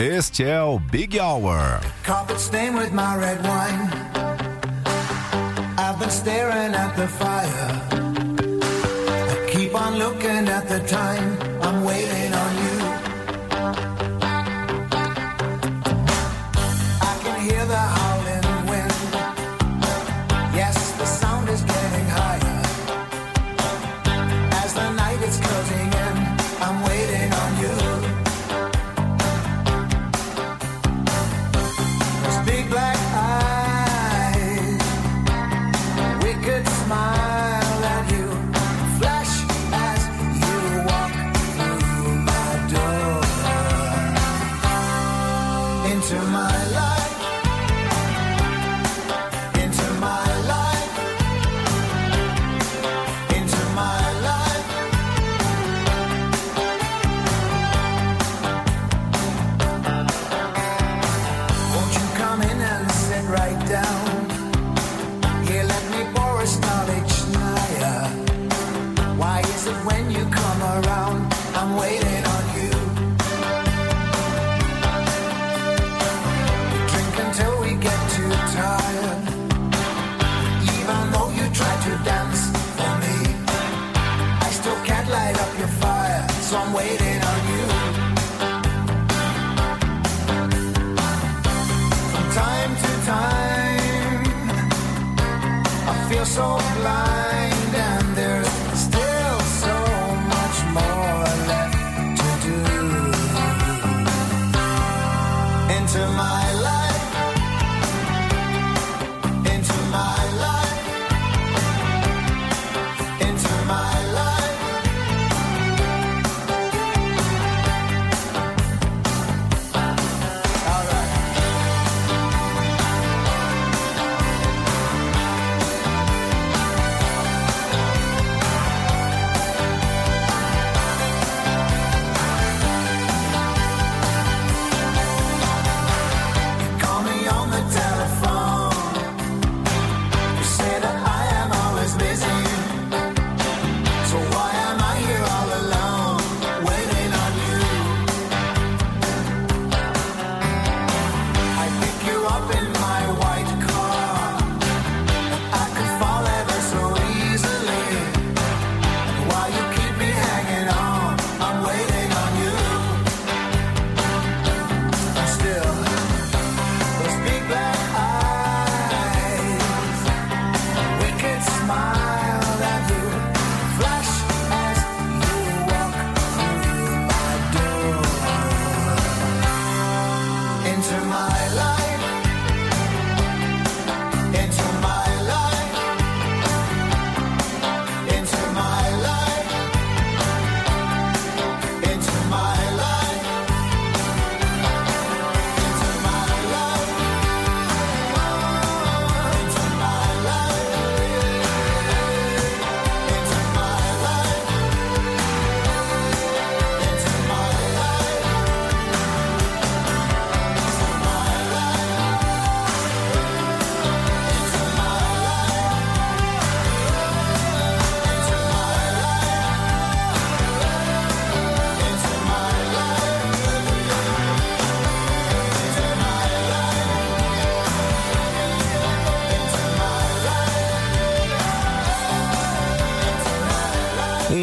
Este é o Big Hour. Carpet stained with my red wine. I've been staring at the fire. I keep on looking at the time. I'm waiting on you.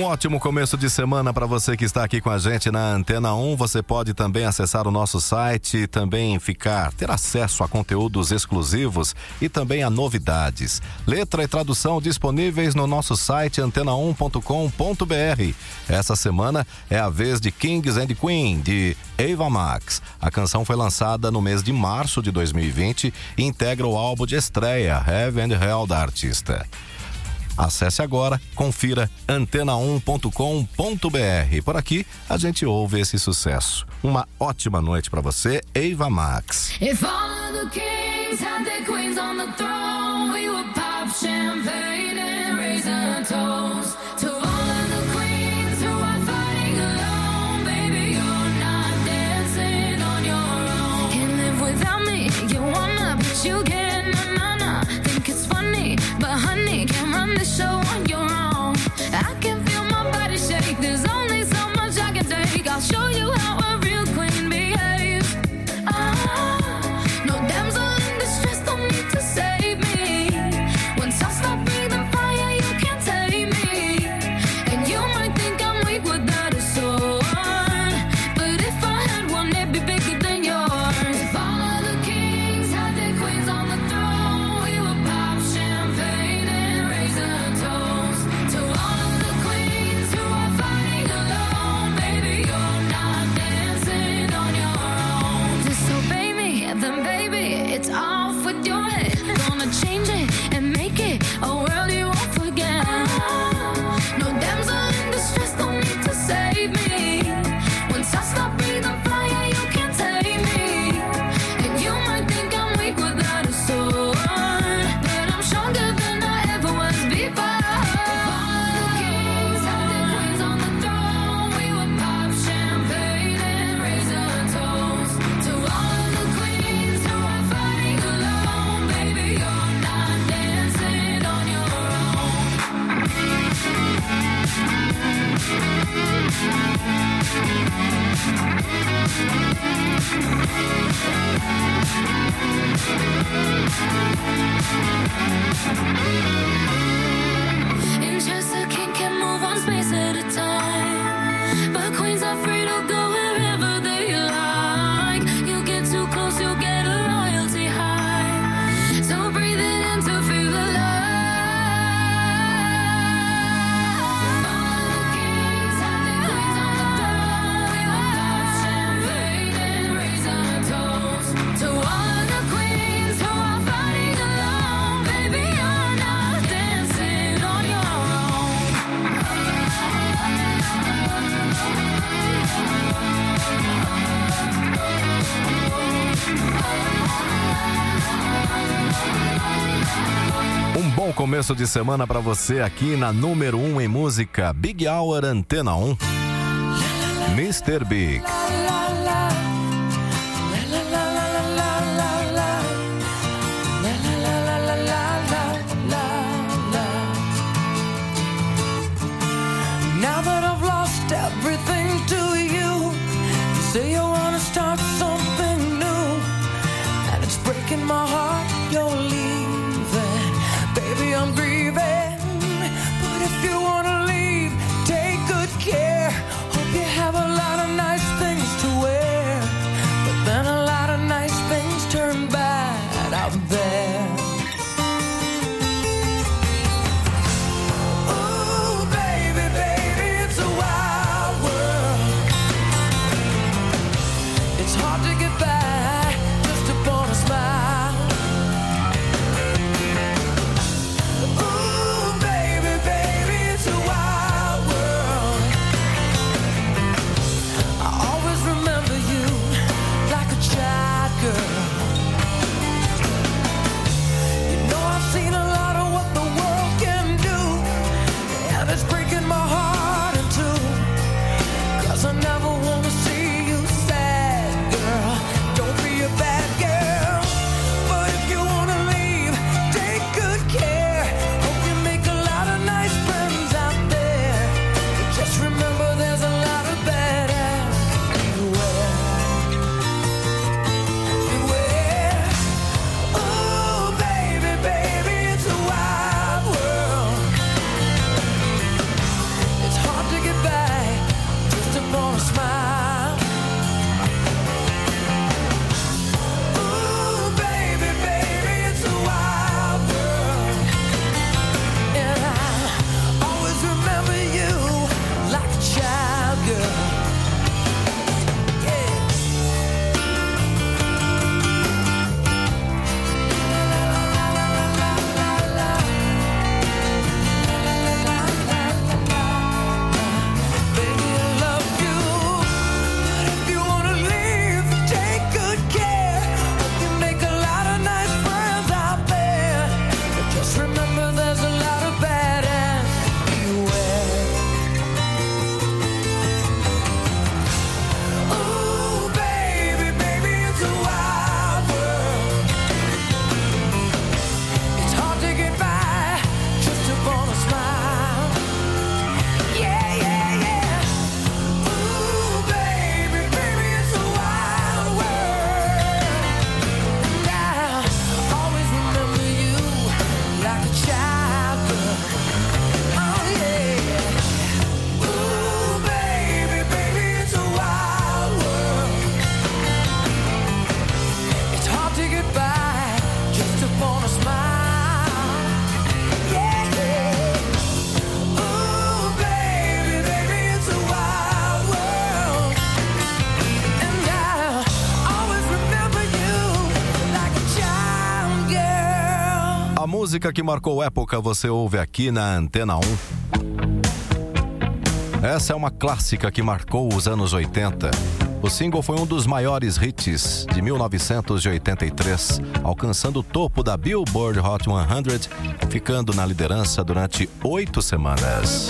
Ótimo começo de semana para você que está aqui com a gente na Antena 1. Você pode também acessar o nosso site, também ficar, ter acesso a conteúdos exclusivos e também a novidades. Letra e tradução disponíveis no nosso site antena1.com.br. Essa semana é a vez de Kings and Queen de Ava Max. A canção foi lançada no mês de março de 2020 e integra o álbum de estreia Heaven and Hell da artista. Acesse agora, confira antena1.com.br. Por aqui a gente ouve esse sucesso. Uma ótima noite para você, Eva Max. If all the kings had their queens on the throne, we would pop champagne and raise a toast. You. começo de semana para você aqui na número 1 um em música, Big Hour Antena 1. Mr. Big. Now that I've lost everything to you, you say you're música que marcou época você ouve aqui na Antena 1. Essa é uma clássica que marcou os anos 80. O single foi um dos maiores hits de 1983, alcançando o topo da Billboard Hot 100, ficando na liderança durante oito semanas.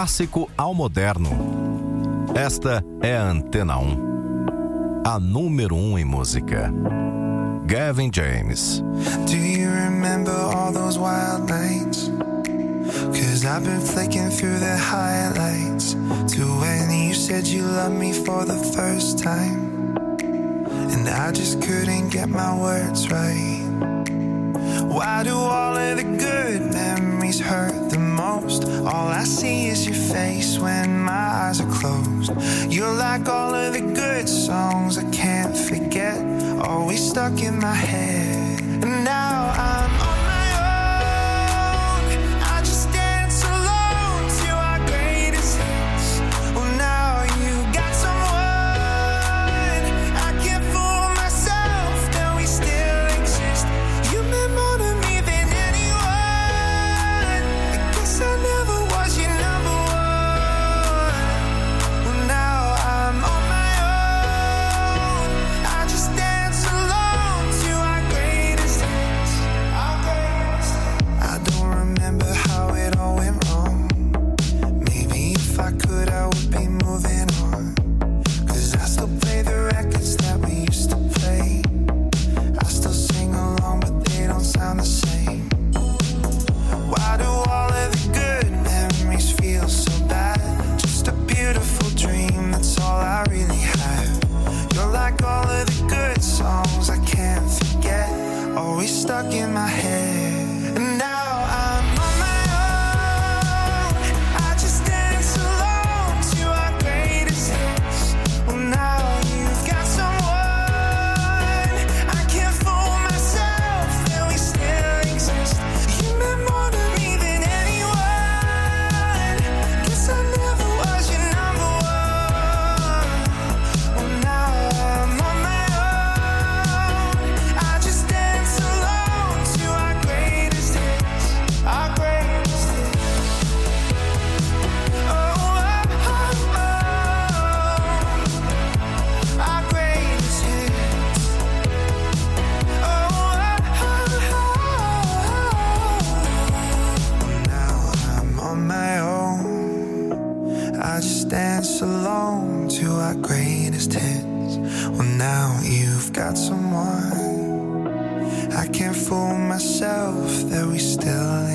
clássico ao moderno. Esta é a Antena 1, a número 1 em música. Gavin James. Do you remember all those wild nights? Cause I've been flicking through the highlights to when you said you loved me for the first time. And I just couldn't get my words right. Why do all of the good memories hurt? All I see is your face when my eyes are closed. You're like all of the good songs I can't forget. Always stuck in my head. And now got someone. I can't fool myself that we still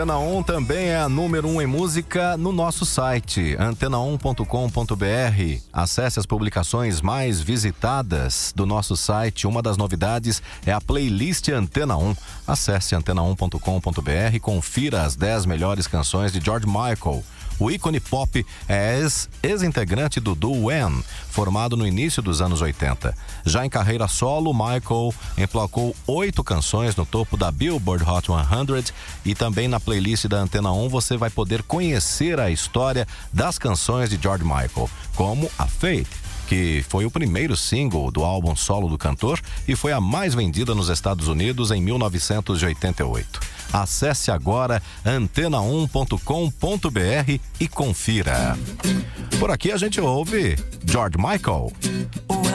Antena 1 também é a número 1 em música no nosso site, antena1.com.br. Acesse as publicações mais visitadas do nosso site. Uma das novidades é a playlist Antena 1. Acesse antena1.com.br e confira as 10 melhores canções de George Michael. O ícone pop é ex- ex-integrante do duo Wham, formado no início dos anos 80. Já em carreira solo, Michael emplacou oito canções no topo da Billboard Hot 100 e também na playlist da Antena 1 você vai poder conhecer a história das canções de George Michael, como a Faith, que foi o primeiro single do álbum solo do cantor e foi a mais vendida nos Estados Unidos em 1988. Acesse agora antena1.com.br e confira. Por aqui a gente ouve George Michael. Well,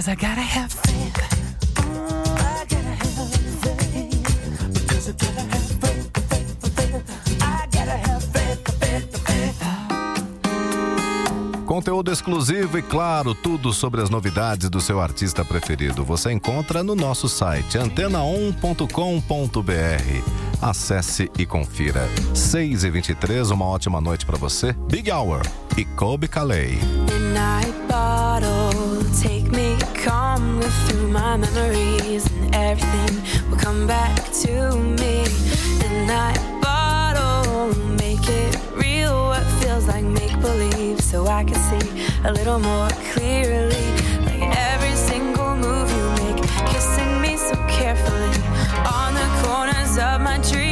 Cause I gotta have faith. I gotta have faith. Because I gotta have faith, faith, faith. I gotta have faith, faith, faith. Conteúdo exclusivo e, claro, tudo sobre as novidades do seu artista preferido. Você encontra no nosso site antena1.com.br. Acesse e confira. 6 e 23 uma ótima noite para você. Big Hour e Kobe Calais. Midnight bottle, me calmly through my memories, and everything will come back to me. Midnight bottle, make it real. What feels like make believe, so I can see a little more clearly. Like every single move you make, kissing me so carefully on the corners of my dreaming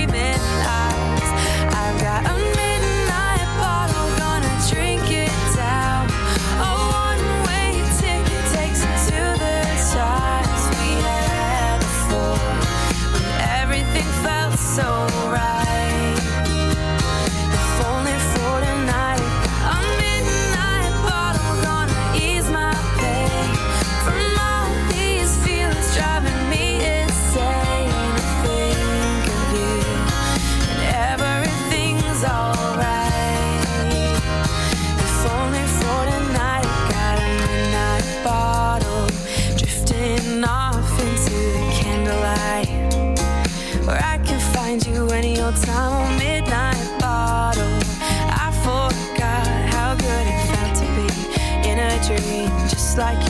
like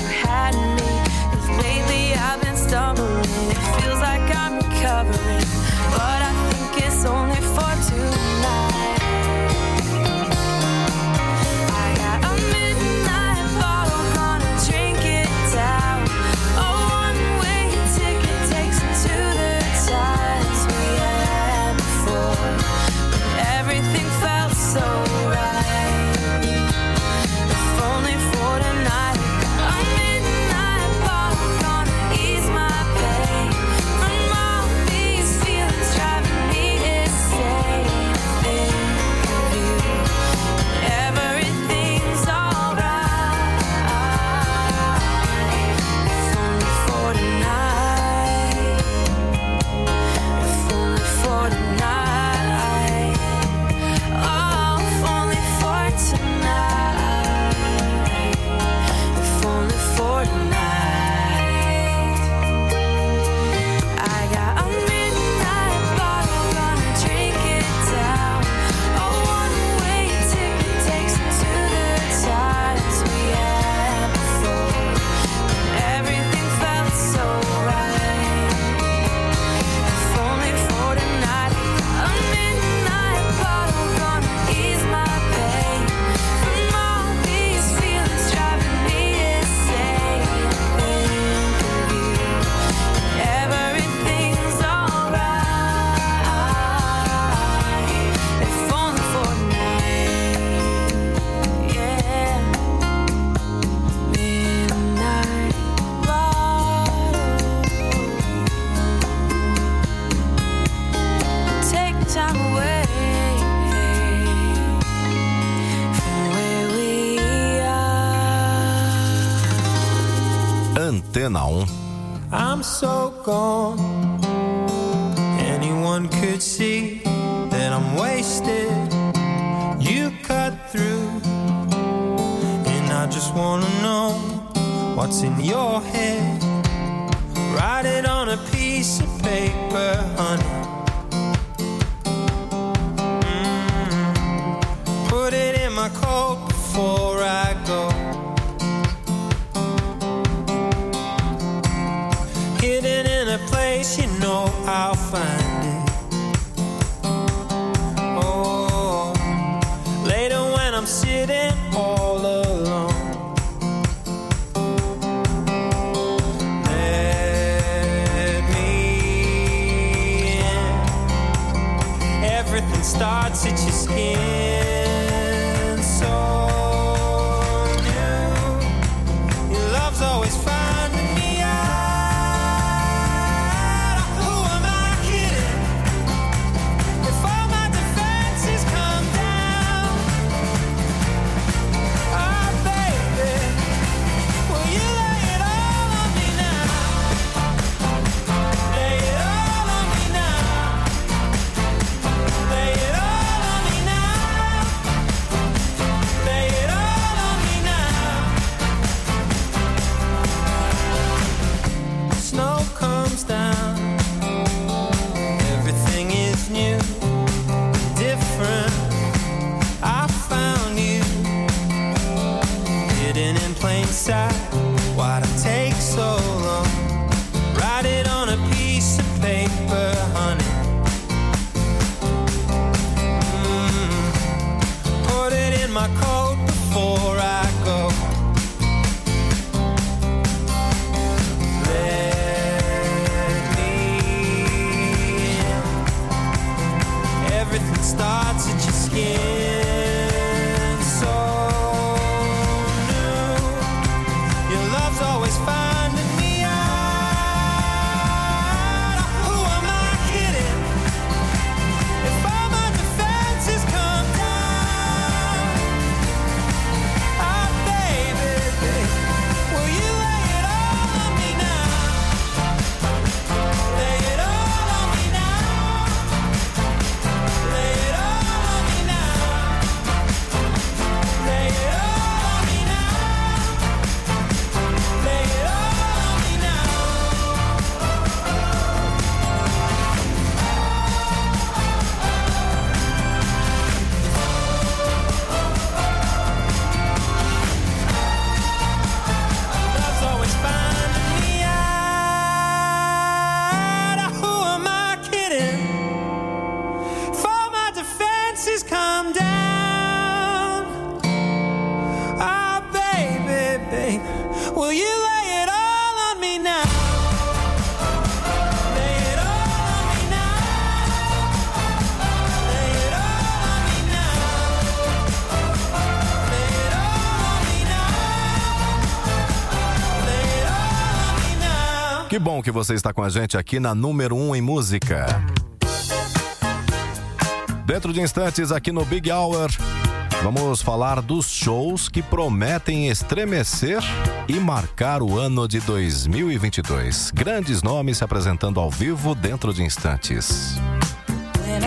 Antena 1. I'm so gone. Anyone could see that I'm wasted. You cut through. And I just want to know what's in your head. Write it on a piece of paper, honey. bom que você está com a gente aqui na número 1 um em música. Dentro de instantes, aqui no Big Hour, vamos falar dos shows que prometem estremecer e marcar o ano de 2022. Grandes nomes se apresentando ao vivo dentro de instantes. When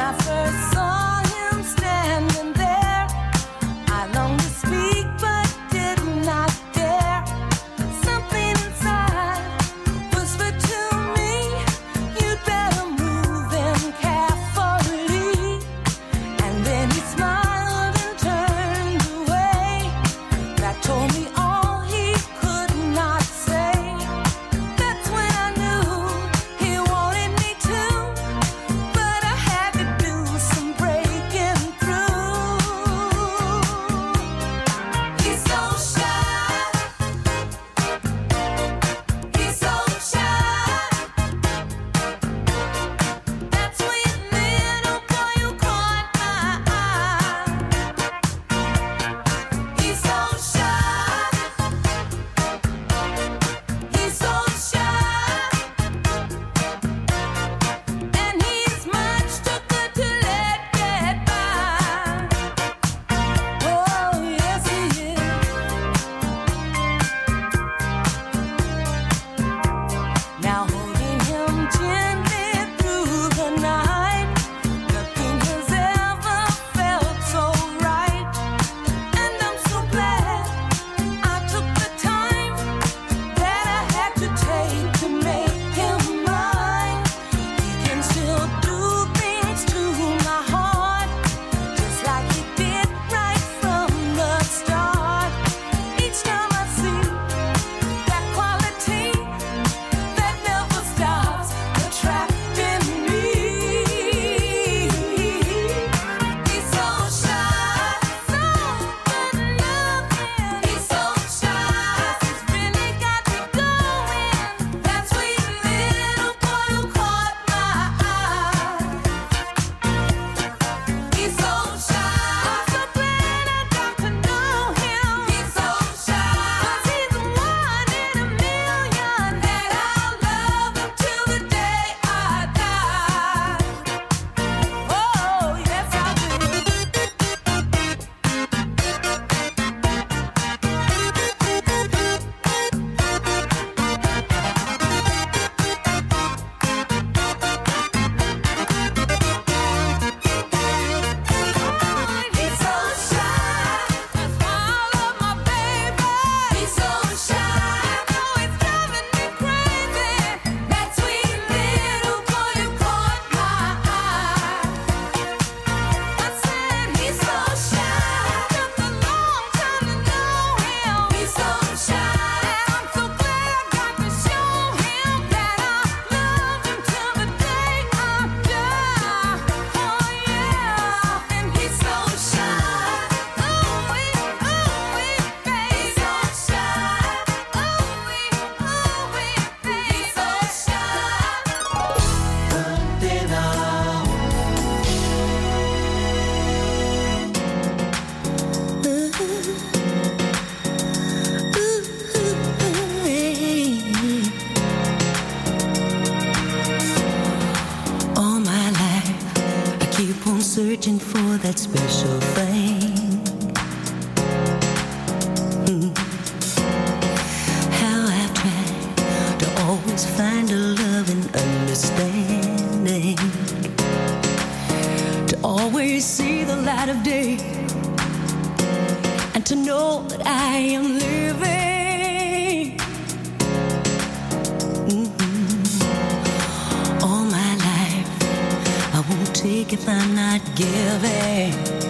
home searching for that special thing. not giving.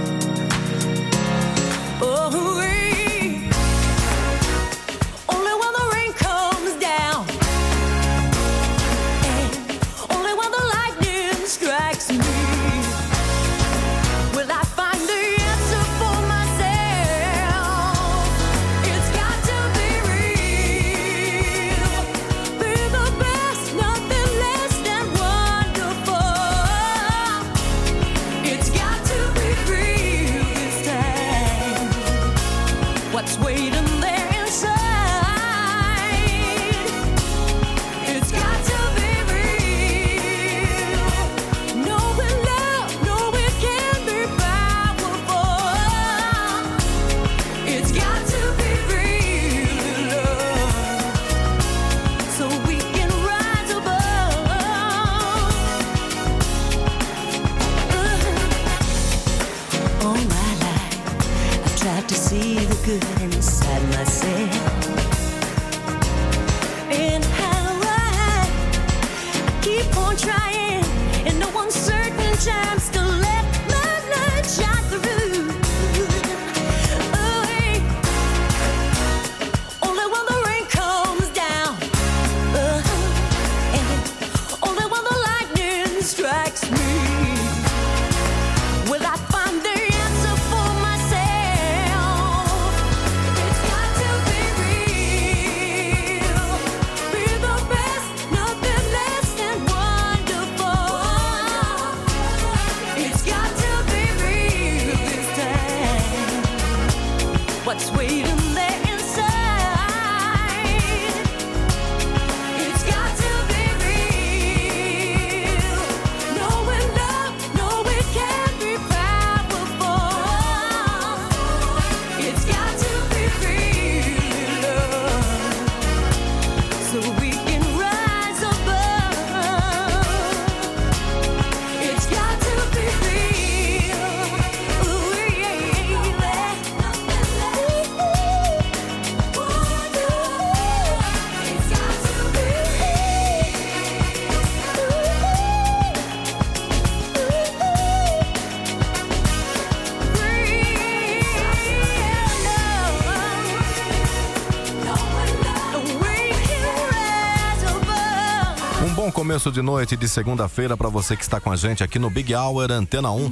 Começo de noite de segunda-feira para você que está com a gente aqui no Big Hour Antena 1.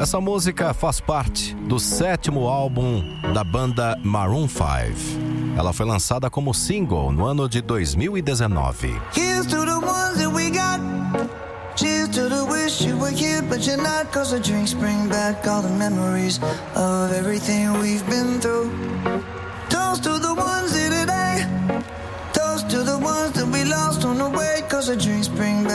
Essa música faz parte do sétimo álbum da banda Maroon 5. Ela foi lançada como single no ano de 2019. Here's to the ones that we got. Cheers to the wish you were here, but you're not. Cause the drinks bring back all the memories of everything we've been through.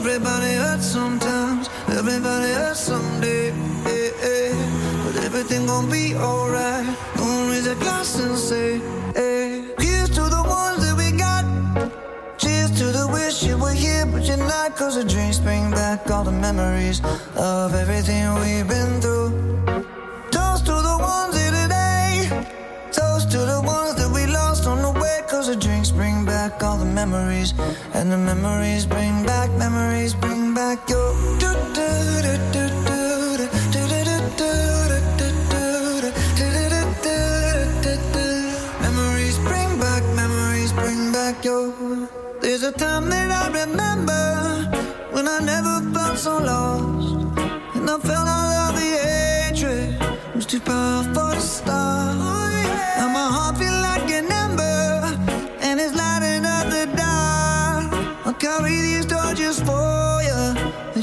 Everybody hurts sometimes, everybody hurts someday. yeah, yeah. But everything gon' be alright. Gonna raise a glass and say, hey. Here's to the ones that we got. Cheers to the wish you were here, but you're not. Cause the drinks bring back all the memories of everything we've been through. Back all the memories. And the memories bring back, memories bring back your. Memories bring back, memories bring back your. There's a time that I remember when I never felt so lost. And I felt all of the hatred was too powerful to stop.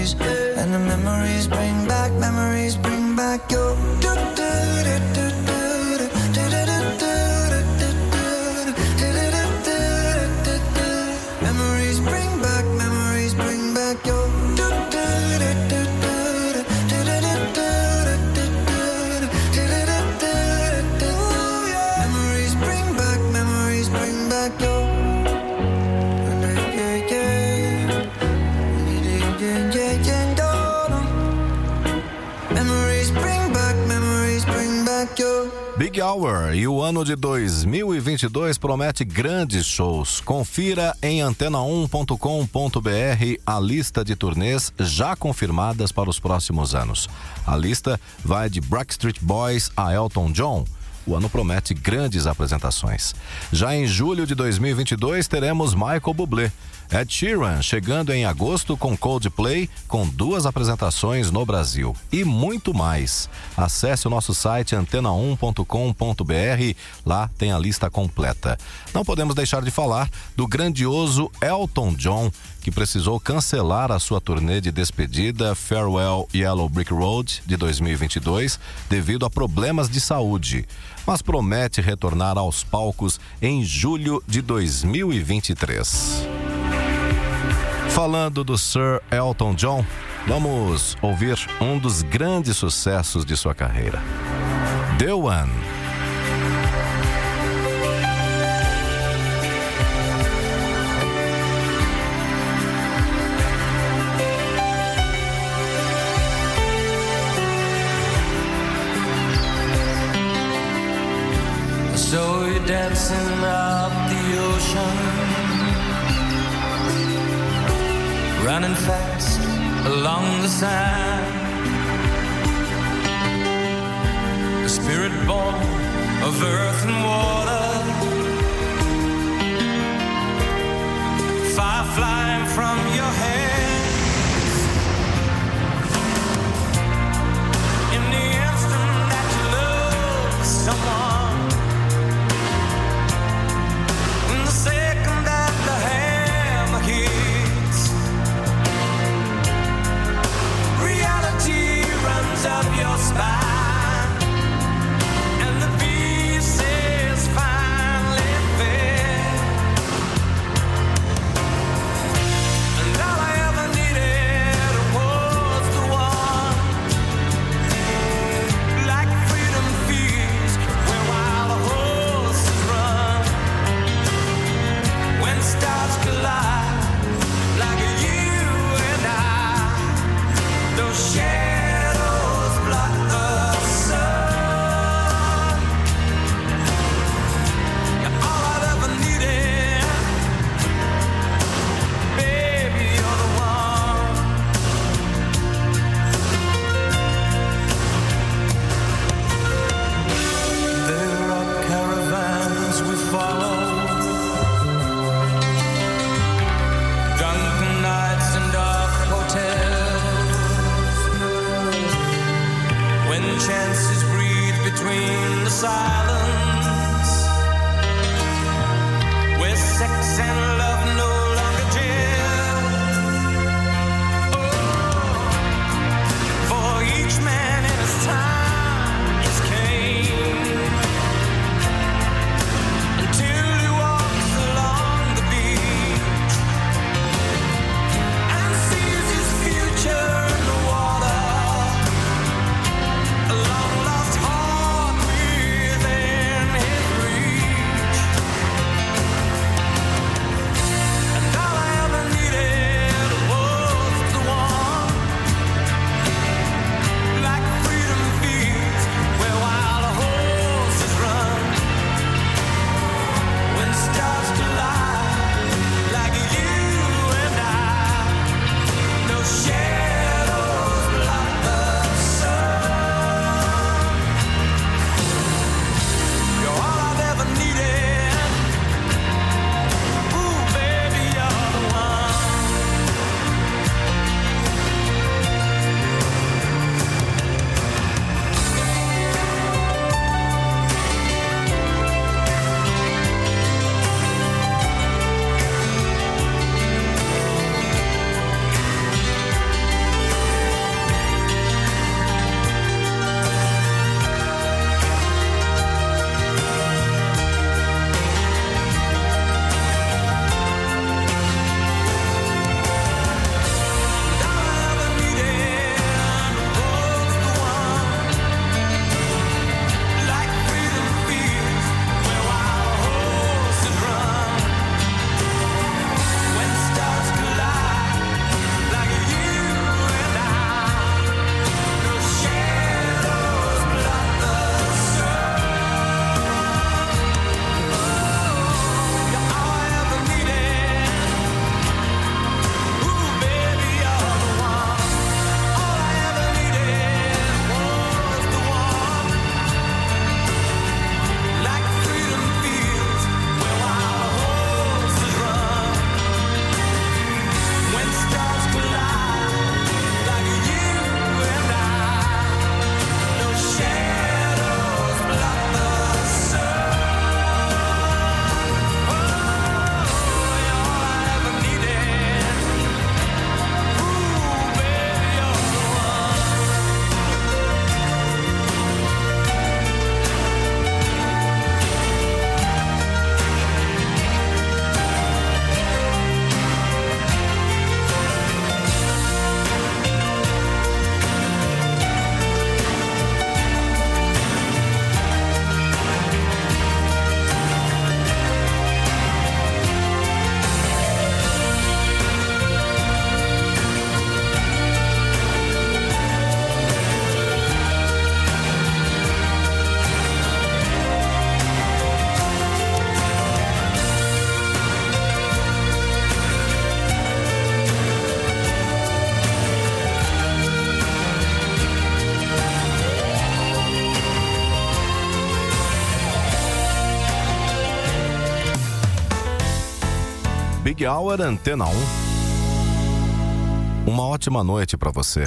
memories. And the memories bring back, memories bring back your. Hour e o ano de 2022 promete grandes shows. Confira em antena1.com.br a lista de turnês já confirmadas para os próximos anos. A lista vai de Backstreet Boys a Elton John. o ano promete grandes apresentações. Já em julho de 2022 teremos Michael Bublé. Ed Sheeran chegando em agosto com Coldplay, com duas apresentações no Brasil. E muito mais. Acesse o nosso site antena1.com.br, lá tem a lista completa. Não podemos deixar de falar do grandioso Elton John, que precisou cancelar a sua turnê de despedida Farewell Yellow Brick Road de 2022 devido a problemas de saúde, mas promete retornar aos palcos em julho de 2023. Falando do Sir Elton John, vamos ouvir um dos grandes sucessos de sua carreira. The One. Dancing up the ocean, running fast along the sand. A spirit born of earth and water, fire flying from your hands. In the instant that you love someone. Happy Hour Antena 1. Uma ótima noite para você.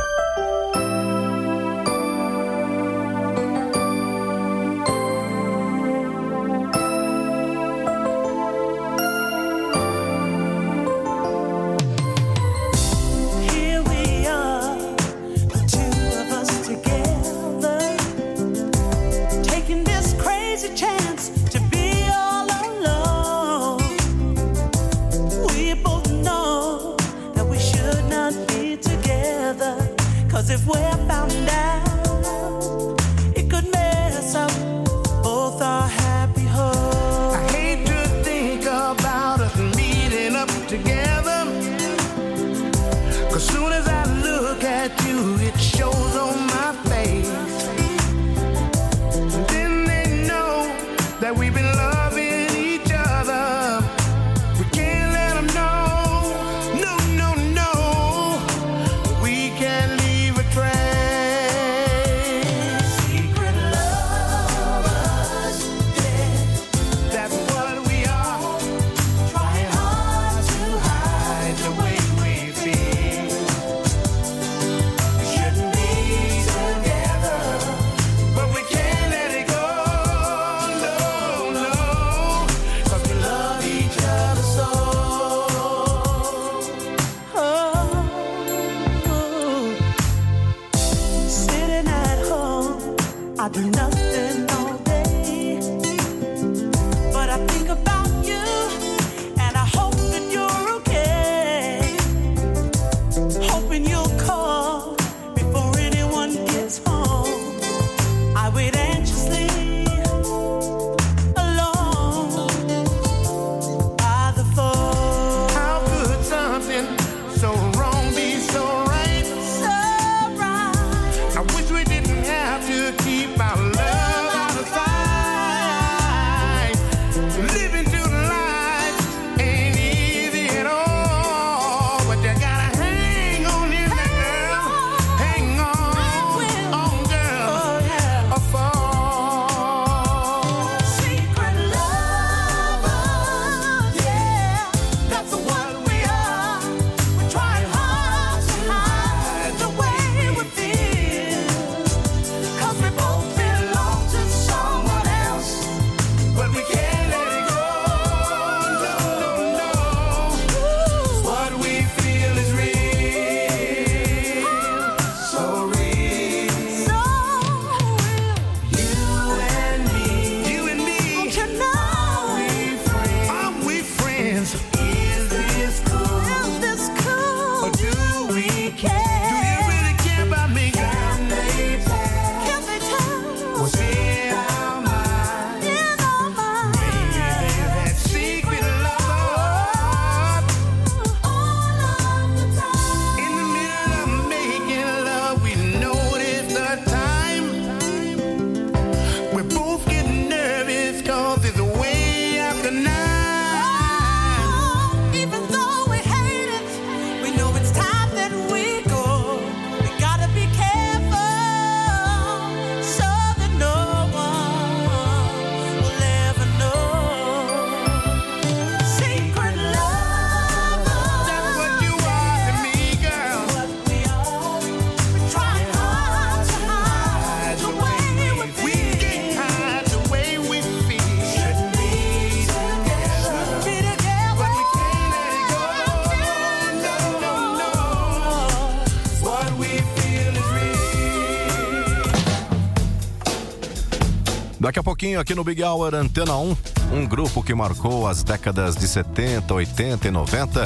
Daqui a pouquinho, aqui no Big Hour Antena 1, um grupo que marcou as décadas de 70, 80 e 90,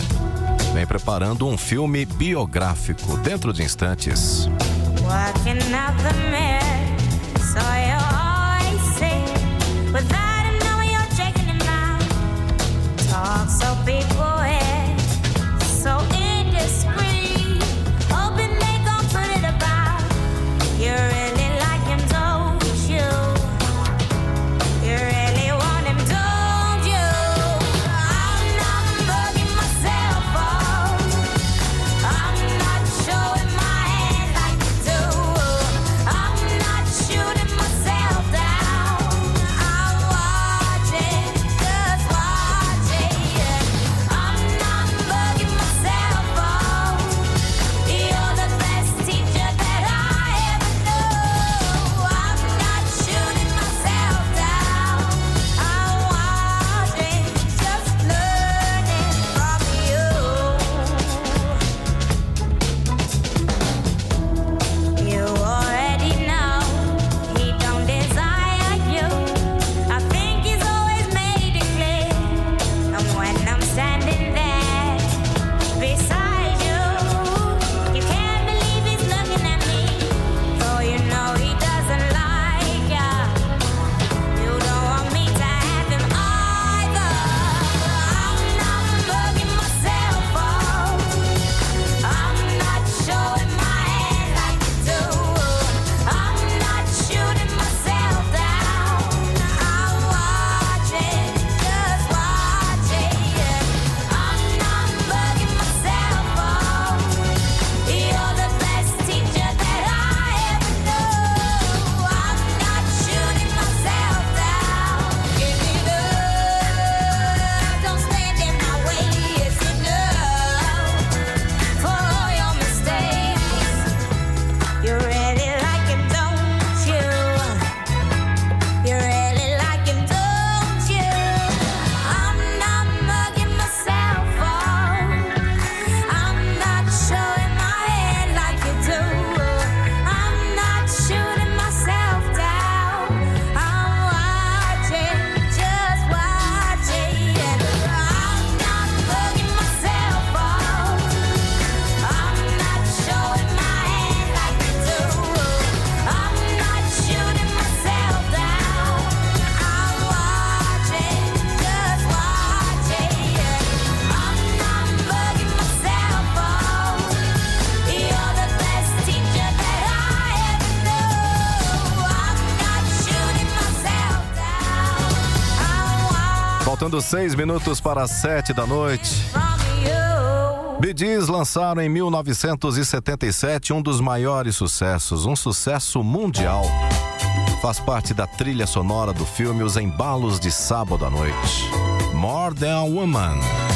vem preparando um filme biográfico dentro de instantes. Faltando seis minutos para sete da noite. Gees lançaram em 1977 um dos maiores sucessos, um sucesso mundial. Faz parte da trilha sonora do filme Os Embalos de Sábado à Noite. More Than a Woman.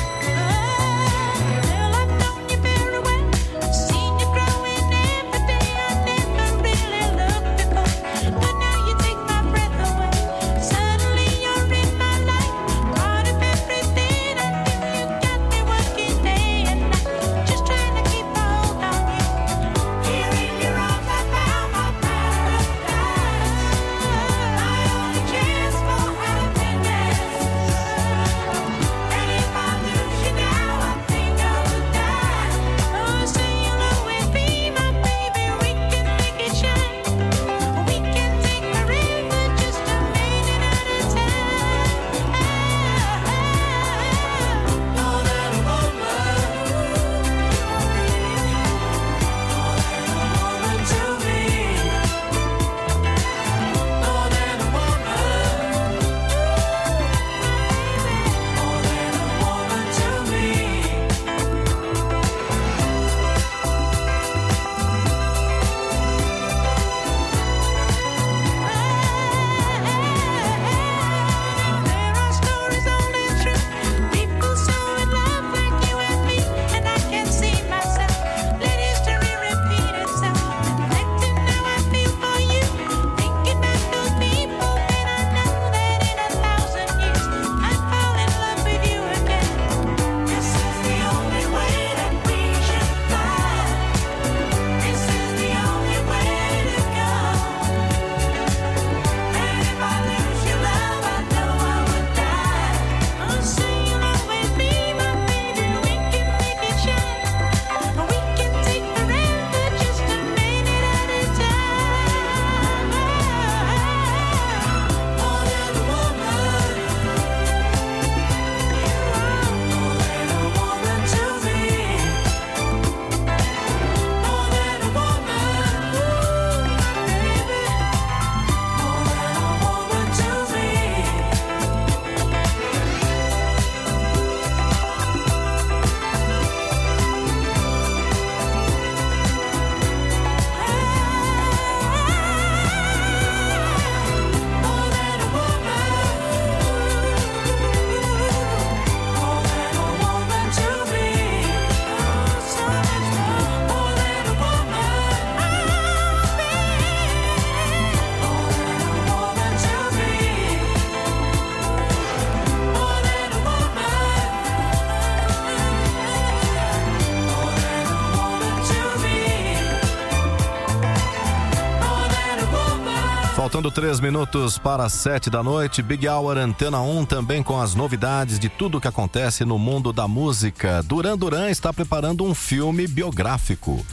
Três minutos para sete da noite, Big Hour Antena 1 também com as novidades de tudo que acontece no mundo da música. Duran Duran está preparando um filme biográfico.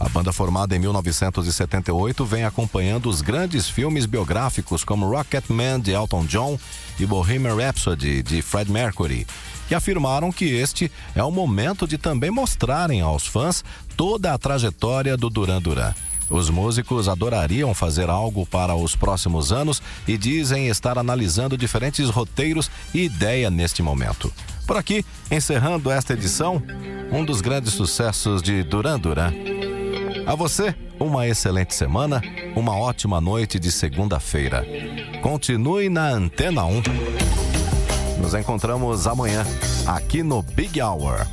A banda formada em 1978 vem acompanhando os grandes filmes biográficos como Rocketman de Elton John e Bohemian Rhapsody de Fred Mercury, que afirmaram que este é o momento de também mostrarem aos fãs toda a trajetória do Duran Duran. Os músicos adorariam fazer algo para os próximos anos e dizem estar analisando diferentes roteiros e ideia neste momento. Por aqui, encerrando esta edição, um dos grandes sucessos de Duran Duran. A você, uma excelente semana, uma ótima noite de segunda-feira. Continue na Antena 1. Nos encontramos amanhã, aqui no Big Hour.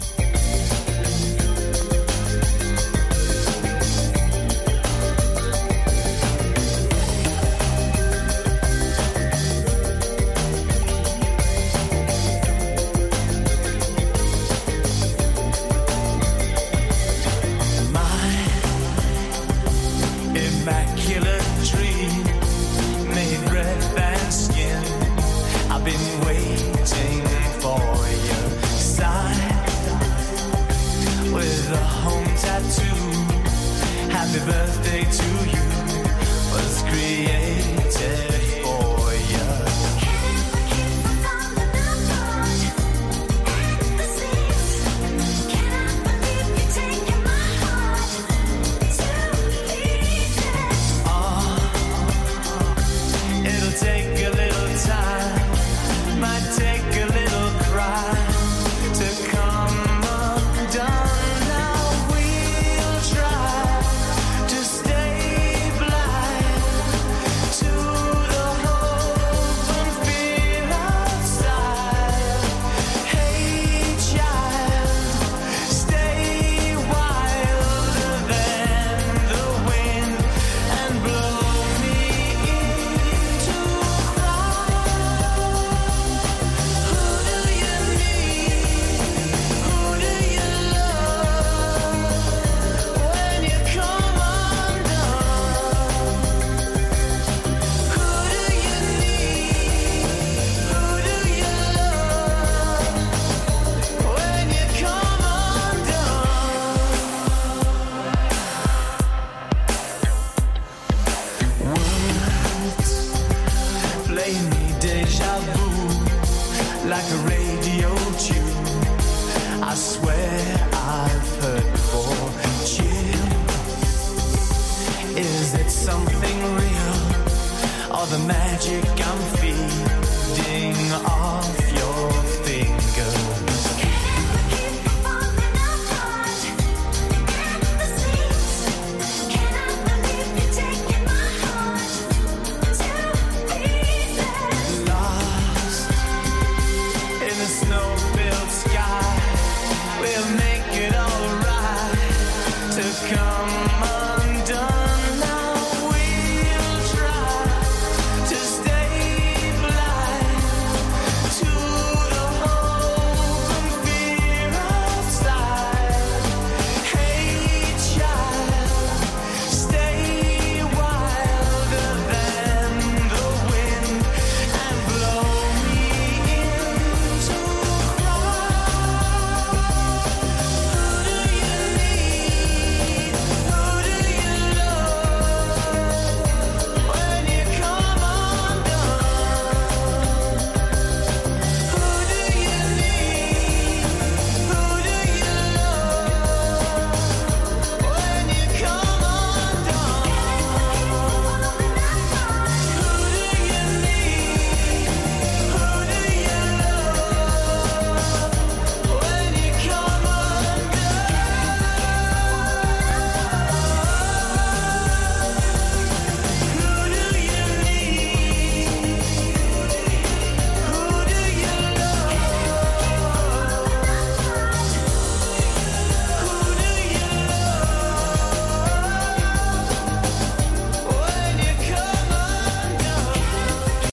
Magic I'm